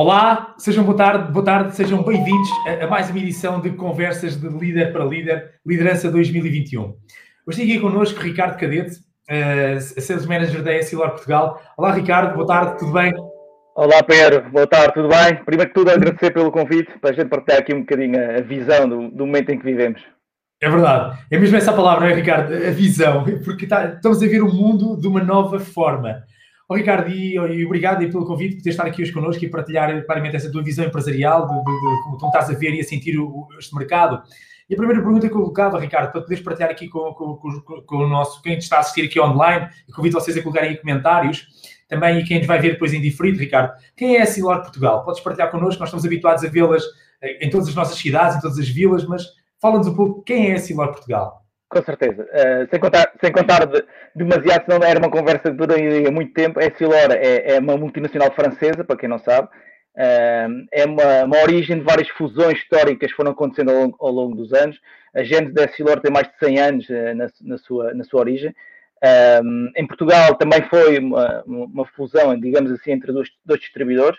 Olá, sejam boa tarde, boa tarde, sejam bem-vindos a, a, mais uma edição de Conversas de Líder para Líder, Liderança 2021. Hoje tem aqui connosco Ricardo Cadete, uh, Sales Manager da Essilor Portugal. Olá, Ricardo, boa tarde, tudo bem? Olá, Pedro, boa tarde, tudo bem? Primeiro que tudo, agradecer pelo convite, para a gente partilhar aqui um bocadinho a visão do, do momento em que vivemos. É verdade, é mesmo essa palavra, não é, Ricardo? A visão, porque tá, estamos a ver o mundo de uma nova forma. Oh, Ricardo, e, e obrigado pelo convite, por ter estar aqui hoje connosco e partilhar claramente essa tua visão empresarial, de, de, de como estás a ver e a sentir o, este mercado. E a primeira pergunta que eu colocava, Ricardo, para poderes partilhar aqui com, com, com, com, o nosso, quem está a assistir aqui online, e convido vocês a colocarem comentários, também e quem nos vai ver depois em diferido, Ricardo, quem é a Silor Portugal? Podes partilhar connosco, nós estamos habituados a vê-las eh, em todas as nossas cidades, em todas as vilas, mas fala-nos um pouco quem é a Silor Portugal. Com certeza. Uh, sem contar, sem contar de, demasiado, senão era uma conversa que duraria muito tempo. A Silora é, é, uma multinacional francesa, para quem não sabe. Uh, é uma, uma, origem de várias fusões históricas que foram acontecendo ao longo, ao longo dos anos. A gente da Silor tem mais de 100 anos uh, na, na, sua, na sua origem. em Portugal também foi uma, uma, fusão, digamos assim, entre dois, dois distribuidores.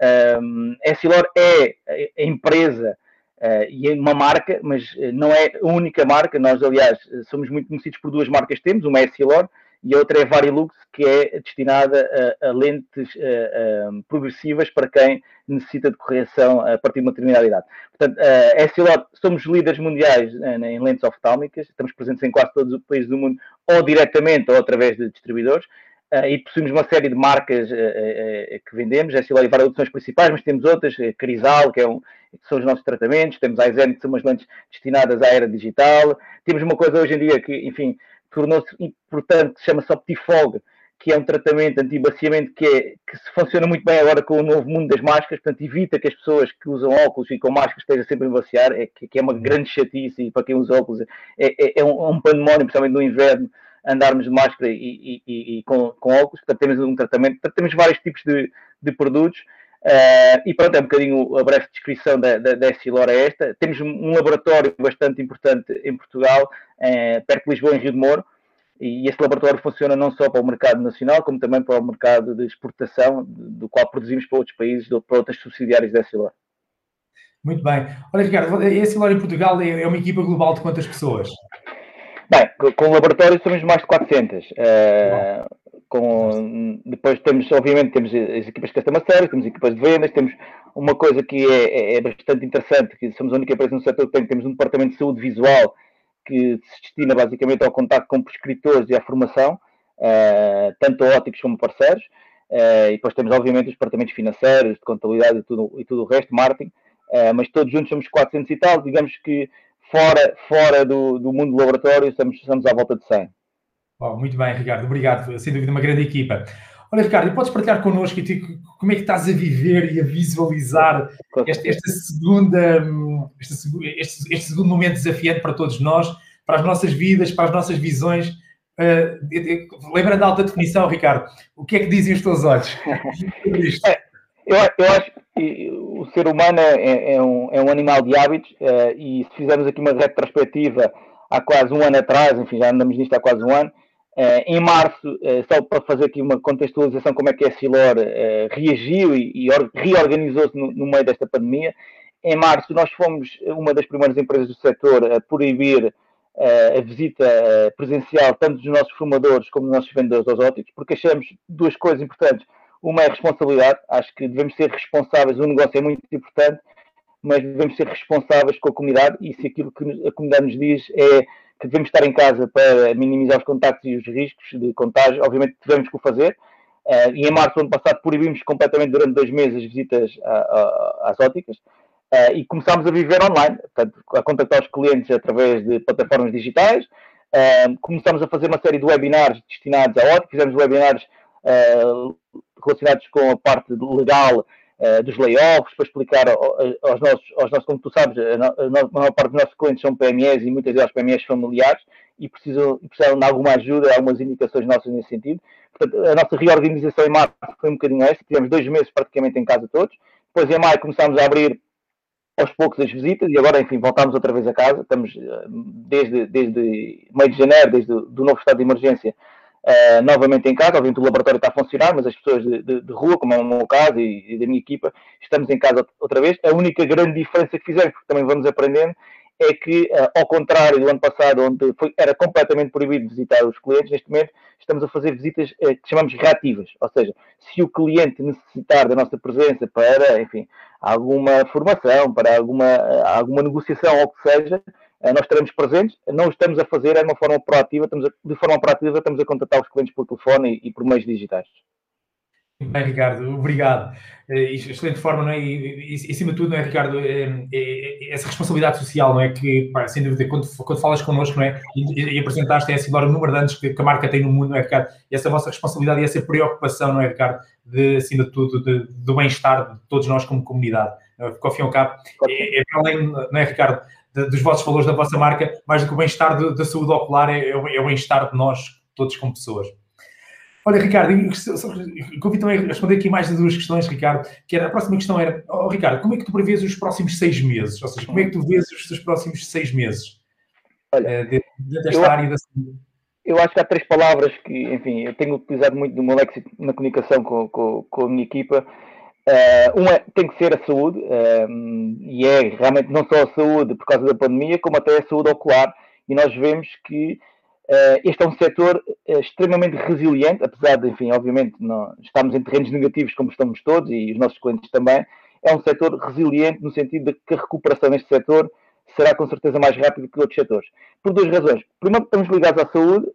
a Silor é a empresa Uh, e é uma marca, mas eh, não é a única marca. Nós, aliás, somos muito conhecidos por duas marcas que temos, uma é a Silor e a outra é a Varilux, que é destinada a, a lentes uh, uh, progressivas para quem necessita de correção a partir de uma determinada idade. Portanto, a Essilor, somos líderes mundiais em lentes oftálmicas, estamos presentes em quase todos os países do mundo, ou diretamente ou através de distribuidores. Uh, e possuímos uma série de marcas uh, uh, que vendemos, é lá várias opções principais, mas temos outras, Crisal, que, é um, que são os nossos tratamentos, temos a que são umas lentes destinadas à era digital, temos uma coisa hoje em dia que, enfim, tornou-se importante, que se chama-se Optifog, que é um tratamento anti-baciamento que, é, que funciona muito bem agora com o novo mundo das máscaras, portanto evita que as pessoas que usam óculos e com máscaras estejam sempre a baciar, é, que, que é uma grande chatice e para quem usa óculos é, é, é um, é um pandemónio, principalmente no inverno, andarmos de máscara e, e, e com, com, óculos, portanto temos um tratamento, portanto, temos vários tipos de, de produtos. Uh, e pronto, é um bocadinho a breve descrição da, da, da é esta. Temos um laboratório bastante importante em Portugal, uh, perto de Lisboa, em Rio de Moro, e esse laboratório funciona não só para o mercado nacional, como também para o mercado de exportação, do qual produzimos para outros países, para outras subsidiárias da Essilor. Muito bem. Olha, Ricardo, a Essilor em Portugal é, é uma equipa global de quantas pessoas? Bem, com o laboratório somos mais de 400. Uh, eh, com, depois temos, obviamente, temos as equipas de customer service, temos equipas de vendas, temos uma coisa que é, é, é, bastante interessante, que somos a única empresa no setor que tem, temos um departamento de saúde visual que se destina basicamente ao contato com prescritores e à formação, uh, tanto óticos como parceiros, uh, e depois temos, obviamente, os departamentos financeiros, de contabilidade e tudo, e tudo o resto, marketing, mas todos juntos somos 400 e tal, digamos que fora, fora do, do mundo do laboratório, estamos, estamos à volta de 100. Oh, muito bem, Ricardo, obrigado. Sem dúvida, uma grande equipa. Olha, Ricardo, podes partilhar connosco como é que estás a viver e a visualizar esta, esta segunda, este, este, este, segundo momento desafiante para todos nós, para as nossas vidas, para as nossas visões. Uh, lembrando da alta definição, Ricardo, o que é que dizem os teus olhos? é, eu, eu acho que o ser humano é, é, um, é um animal de hábitos uh, e se fizermos aqui uma retrospectiva há quase um ano atrás, enfim, já andamos nisto há quase um ano, uh, em março, uh, só para fazer aqui uma contextualização como é que a Silor reagiu e, e reorganizou-se no, no, meio desta pandemia, em março nós fomos uma das primeiras empresas do setor a proibir a visita presencial tanto dos nossos formadores como dos nossos vendedores aos óticos, porque achamos duas coisas importantes uma é responsabilidade, acho que devemos ser responsáveis, o negócio é muito importante, mas devemos ser responsáveis com a comunidade e se aquilo que a comunidade nos diz é que devemos estar em casa para minimizar os contactos e os riscos de contágio, obviamente devemos o fazer. Uh, e em março do ano passado proibimos completamente durante dois meses as visitas a, a, às óticas uh, e começámos a viver online, portanto, a contactar os clientes através de plataformas digitais. Uh, começámos a fazer uma série de webinars destinados à ótica, fizemos webinars relacionados com a parte legal uh, dos layoffs, para explicar aos nossos, aos nossos, como tu sabes, a, maior parte dos nossos clientes são PMEs e muitas delas PMEs familiares e precisam, precisam de alguma ajuda, algumas indicações nossas nesse sentido. Portanto, a nossa reorganização em março foi um bocadinho esta, tivemos dois meses praticamente em casa todos, depois em maio começámos a abrir aos poucos as visitas e agora, enfim, voltámos outra vez a casa. Estamos eh, desde, desde meio de janeiro, desde o novo estado de emergência, uh, novamente em casa. Obviamente o laboratório está a funcionar, mas as pessoas de, de, de rua, como é o meu caso e, e, da minha equipa, estamos em casa outra vez. A única grande diferença que fizemos, porque também vamos aprendendo, é que, uh, ao contrário do ano passado, onde foi, era completamente proibido visitar os clientes, neste momento estamos a fazer visitas uh, que chamamos reativas, ou seja, se o cliente necessitar da nossa presença para, enfim, alguma formação, para alguma, alguma negociação ou o que seja, nós estaremos presentes, não estamos a fazer é de uma forma proativa, estamos a, de forma proativa estamos a contatar os clientes por telefone e, e por meios digitais. Bem, Ricardo, obrigado. Eh, excelente forma, não é? E, e, acima de tudo, não é, Ricardo, é, é, essa responsabilidade social, não é? Que, pá, sem dúvida, quando, quando falas connosco, não é? E, e apresentaste assim, o número de anos que, que, a marca tem no mundo, não é, Ricardo? E essa vossa responsabilidade e essa preocupação, não é, Ricardo? De, acima de tudo, de, do bem-estar de todos nós como comunidade. Porque, ao fim e ao cabo, é, é para além, não é, Ricardo, de, dos vossos valores da vossa marca, mais do que o bem-estar da saúde ocular, é, é o bem-estar de nós, todos como pessoas. Olha, Ricardo, convido também a responder aqui mais de duas questões, Ricardo, que era, a próxima questão era, oh, Ricardo, como é que tu prevês os próximos seis meses? Ou seja, como é que tu vês os teus próximos seis meses? Olha, eh, dentro desta eu, área da saúde? Eu acho que há três palavras que, enfim, eu tenho utilizado muito no meu léxico na comunicação com, com, com a minha equipa. Uh, uma tem que ser a saúde, uh, e é realmente não só a saúde por causa da pandemia, como até a saúde ocular, e nós vemos que Uh, este é um setor extremamente resiliente, apesar de, enfim, obviamente, não, estamos em terrenos negativos como estamos todos e os nossos clientes também. É um setor resiliente no sentido de que a recuperação neste setor será com certeza mais rápida que outros setores. Por duas razões. Primeiro, estamos ligados à saúde,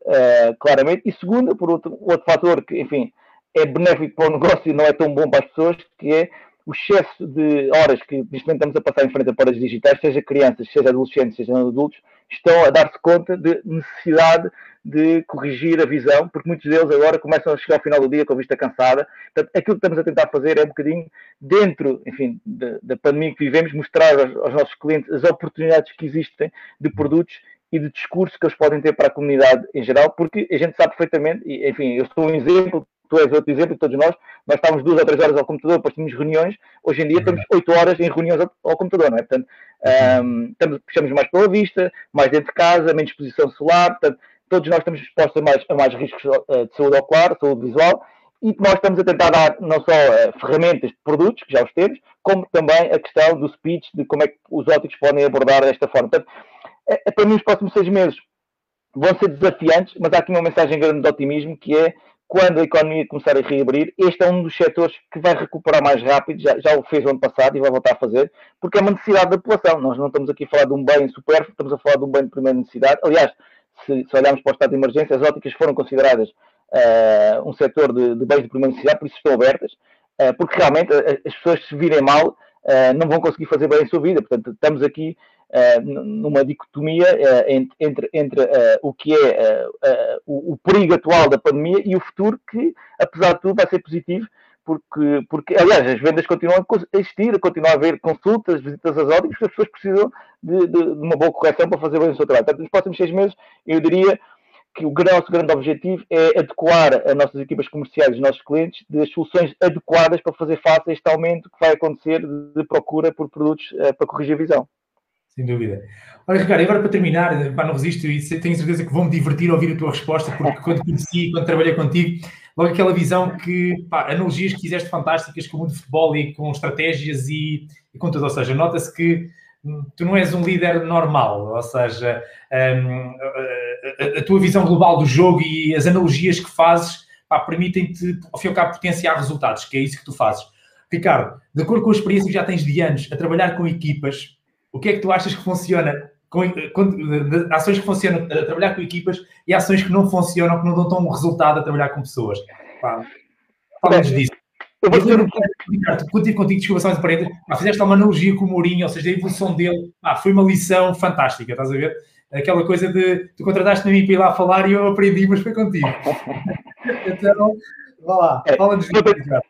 claramente, e segundo, por outro, outro fator que, enfim, é benéfico para o negócio e não é tão bom para as pessoas, que é o excesso de horas que neste momento estamos a passar em frente a aparelhos digitais, seja crianças, seja adolescentes, seja adultos, estão a dar-se conta de necessidade de corrigir a visão, porque muitos deles agora começam a chegar ao final do dia com a vista cansada. Portanto, aquilo que estamos a tentar fazer é um bocadinho dentro, enfim, da, da pandemia que vivemos, mostrar aos, aos nossos clientes as oportunidades que existem de produtos e de discurso que eles podem ter para a comunidade em geral, porque a gente sabe perfeitamente, e enfim, eu sou um exemplo tu és outro exemplo, todos nós, nós estávamos duas ou três horas ao computador, depois tínhamos reuniões, hoje em dia estamos oito horas em reuniões ao, ao computador, não é? Portanto, um, estamos, puxamos mais pela vista, mais dentro de casa, menos exposição solar, portanto, todos nós estamos expostos a mais, a mais riscos uh, de saúde ocular, saúde visual, e nós estamos a tentar dar não só uh, ferramentas de produtos, que já os temos, como também a questão do speech, de como é que os óticos podem abordar desta forma. Portanto, é, para mim, os próximos seis meses vão ser desafiantes, mas há aqui uma mensagem grande de otimismo, que é quando a economia começar a reabrir, este é um dos setores que vai recuperar mais rápido, já, já o fez ano passado e vai voltar a fazer, porque é uma necessidade da população. Nós não estamos aqui a falar de um bem supérfluo, estamos a falar de um bem de primeira necessidade. Aliás, se, se olharmos para o estado de emergência, as óticas foram consideradas uh, um setor de, de, bens de primeira necessidade, por isso estão abertas, uh, porque realmente as pessoas se virem mal uh, não vão conseguir fazer bem a sua vida. Portanto, estamos aqui numa dicotomia uh, entre, entre uh, o que é o, o, perigo atual da pandemia e o futuro que, apesar de tudo, vai ser positivo, porque, porque aliás, as vendas continuam a existir, continuam a haver consultas, visitas às óticas, as pessoas precisam de, de, de, uma boa correção para fazer bem o seu trabalho. Portanto, nos próximos seis meses, eu diria que o nosso grande objetivo é adequar as nossas equipas comerciais, os nossos clientes, das soluções adequadas para fazer face a este aumento que vai acontecer de procura por produtos para corrigir a visão. Sem dúvida. Olha, Ricardo, agora para terminar, pá, não resisto e tenho certeza que vou-me divertir a ouvir a tua resposta, porque quando conheci, quando trabalhei contigo, logo aquela visão que, pá, analogias que fizeste fantásticas com o mundo de futebol e com estratégias e, e com tudo, ou seja, nota-se que hum, tu não és um líder normal, ou seja, um, a, a, a, tua visão global do jogo e as analogias que fazes permitem-te, ao fim e ao cabo, potenciar resultados, que é isso que tu fazes. Ricardo, de acordo com a experiência que já tens de anos a trabalhar com equipas, o que é que tu achas que funciona? Com, com, ações que funcionam a trabalhar com equipas e ações que não funcionam, que não dão tão resultado a trabalhar com pessoas. Fala-nos disso. Eu vou dizer, Ricardo, contigo, contigo, desculpa só de parede, fizeste uma analogia com o Mourinho, ou seja, a evolução dele, ah, foi uma lição fantástica, estás a ver? Aquela coisa de tu contrataste-me para ir lá falar e eu aprendi, mas foi contigo. então, Vá lá, é,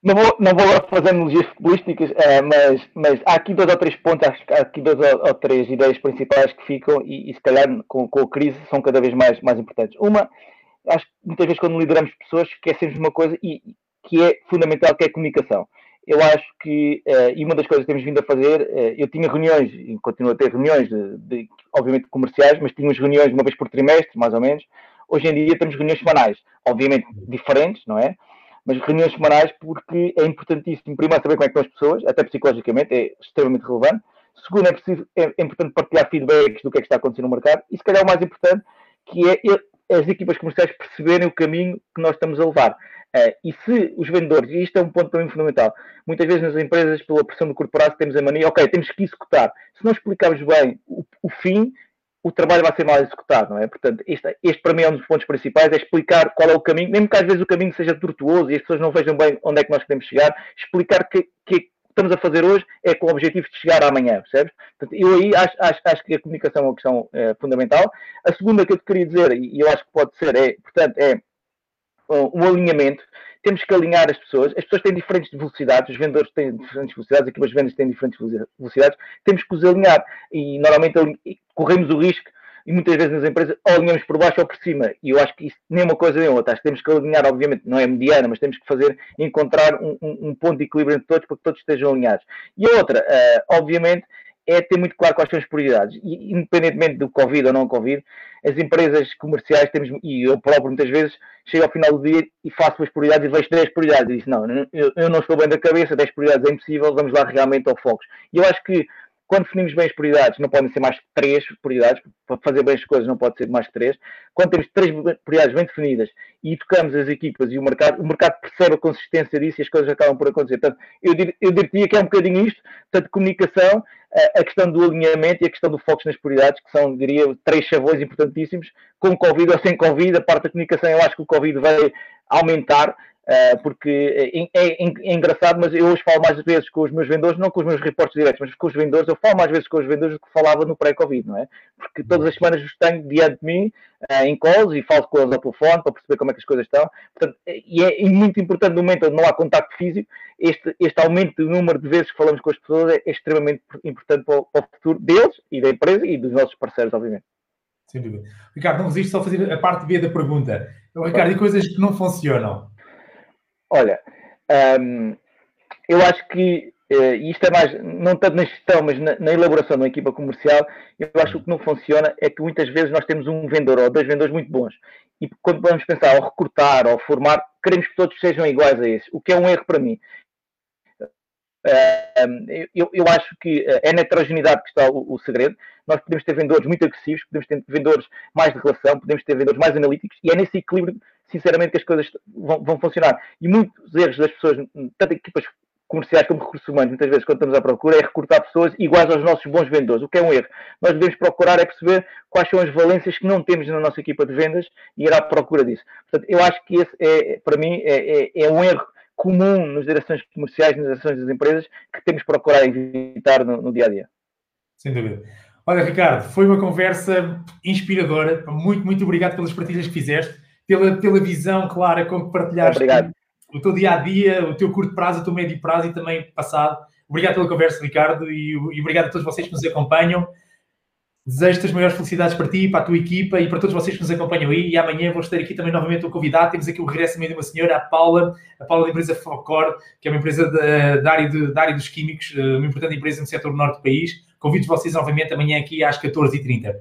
não, vou, não vou fazer analogias futebolísticas, é, mas, mas há aqui dois ou três pontos, acho que há aqui dois ou, ou três ideias principais que ficam e, e se calhar com, com, a crise são cada vez mais, mais importantes. Uma, acho que muitas vezes quando lideramos pessoas esquecemos uma coisa e, que é fundamental, que é a comunicação. Eu acho que, uh, e uma das coisas que temos vindo a fazer, uh, eu tinha reuniões, e continuo a ter reuniões, de, de, obviamente comerciais, mas tínhamos reuniões uma vez por trimestre, mais ou menos, hoje em dia temos reuniões semanais, obviamente diferentes, não é? Mas reuniões semanais porque é importantíssimo, primeiro, saber como é que estão as pessoas, até psicologicamente é extremamente relevante. Segundo, é, preciso, é, é importante partilhar feedbacks do que é que está acontecendo no mercado. E se calhar o mais importante, que é as equipas comerciais perceberem o caminho que nós estamos a levar. Uh, e se os vendedores, e isto é um ponto também fundamental, muitas vezes nas empresas, pela pressão do corporado, temos a mania, ok, temos que executar. Se não explicarmos bem o, o fim, o trabalho vai ser mal executado, não é? Portanto, este, este, para mim é um dos pontos principais, é explicar qual é o caminho, mesmo que às vezes o caminho seja tortuoso e as pessoas não vejam bem onde é que nós queremos chegar, explicar que, que estamos a fazer hoje é com o objetivo de chegar amanhã, percebes? Portanto, eu aí acho, acho, acho, que a comunicação é uma questão é, fundamental. A segunda que eu te queria dizer, e eu acho que pode ser, é, portanto, é um alinhamento. Temos que alinhar as pessoas. As pessoas têm diferentes velocidades, os vendedores têm diferentes velocidades, as vendas têm diferentes velocidades. Temos que os alinhar e normalmente corremos o risco e muitas vezes nas empresas alinhamos por baixo ou por cima. E eu acho que isso nem uma coisa nem outra. Acho que temos que alinhar, obviamente, não é mediana, mas temos que fazer, encontrar um, um, um ponto de equilíbrio entre todos para que todos estejam alinhados. E a outra, uh, obviamente, é ter muito claro quais são as prioridades. E, independentemente do Covid ou não Covid, as empresas comerciais temos, e eu próprio muitas vezes chego ao final do dia e faço as prioridades e vejo 10 prioridades e disse, não, eu, eu não estou bem da cabeça, 10 prioridades é impossível, vamos lá realmente ao foco. E eu acho que quando definimos bem as prioridades, não podem ser mais que três prioridades, para fazer bem as coisas não pode ser mais que três. Quando temos três prioridades bem definidas e tocamos as equipas e o mercado, o mercado percebe a consistência disso e as coisas acabam por acontecer. Portanto, eu, dir, eu diria que é um bocadinho isto, portanto, comunicação, a, questão do alinhamento e a questão do foco nas prioridades, que são, diria, três chavões importantíssimos, com Covid ou sem Covid, a parte da comunicação eu acho que o Covid vai aumentar, porque é, é, é, engraçado, mas eu hoje falo mais vezes com os meus vendedores, não com os meus reportes diretos, mas com os vendedores, eu falo mais vezes com os vendedores do que falava no pré-Covid, não é? Porque todas as semanas os tenho diante de mim, uh, em calls, e falo com eles ao telefone para perceber como é que as coisas estão. Portanto, e é muito importante no momento onde não há contacto físico, este, este aumento do número de vezes que falamos com as pessoas é, é extremamente importante para o, para o futuro deles e da empresa e dos nossos parceiros, obviamente. Sem dúvida. Ricardo, não resisto só a fazer a parte B da pergunta. Ricardo, e coisas que não funcionam? Olha, um, eu acho que uh, isto é mais, não tanto na gestão, mas na, na, elaboração de uma equipa comercial, eu acho que o que não funciona é que muitas vezes nós temos um vendedor ou dois vendedores muito bons. E quando vamos pensar ou recrutar ou formar, queremos que todos sejam iguais a esse, o que é um erro para mim. Uh, eu, eu, acho que é na heterogeneidade que está o, o, segredo. Nós podemos ter vendedores muito agressivos, podemos ter vendedores mais de relação, podemos ter vendedores mais analíticos, e é nesse equilíbrio sinceramente que as coisas vão, vão funcionar. E muitos erros das pessoas, tanto equipas comerciais como recursos humanos, muitas vezes quando estamos à procura, é recrutar pessoas iguais aos nossos bons vendedores, o que é um erro. Nós devemos procurar é perceber quais são as valências que não temos na nossa equipa de vendas e ir à procura disso. Portanto, eu acho que esse é, para mim, é, é, é um erro comum nas direções comerciais, nas direções das empresas, que temos que procurar evitar no, no dia a dia. Sem dúvida. Olha, Ricardo, foi uma conversa inspiradora. Muito, muito obrigado pelas partilhas que fizeste pela, pela visão clara com que partilhaste Obrigado. o teu dia a dia, o teu curto prazo, o teu médio prazo e também passado. Obrigado pela conversa, Ricardo, e, e obrigado a todos vocês que nos acompanham. Desejo-te as maiores felicidades para ti, para a tua equipa e para todos vocês que nos acompanham aí. E amanhã vou estar aqui também novamente o convidado. Temos aqui o regresso também de uma senhora, a Paula, a Paula da empresa Focor, que é uma empresa da área, de, da área dos químicos, eh, uma importante empresa no setor norte do país. Convido vocês novamente amanhã aqui às 14h30.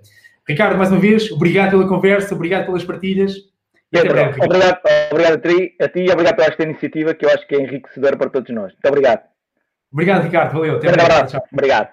Ricardo, mais uma vez, obrigado pela conversa, obrigado pelas partilhas Pedro, obrigado, obrigado a ti, a ti e obrigado pela esta iniciativa que eu acho que é enriquecedora para todos nós. Muito obrigado. Obrigado, Ricardo. Valeu. Até abraço. Obrigado.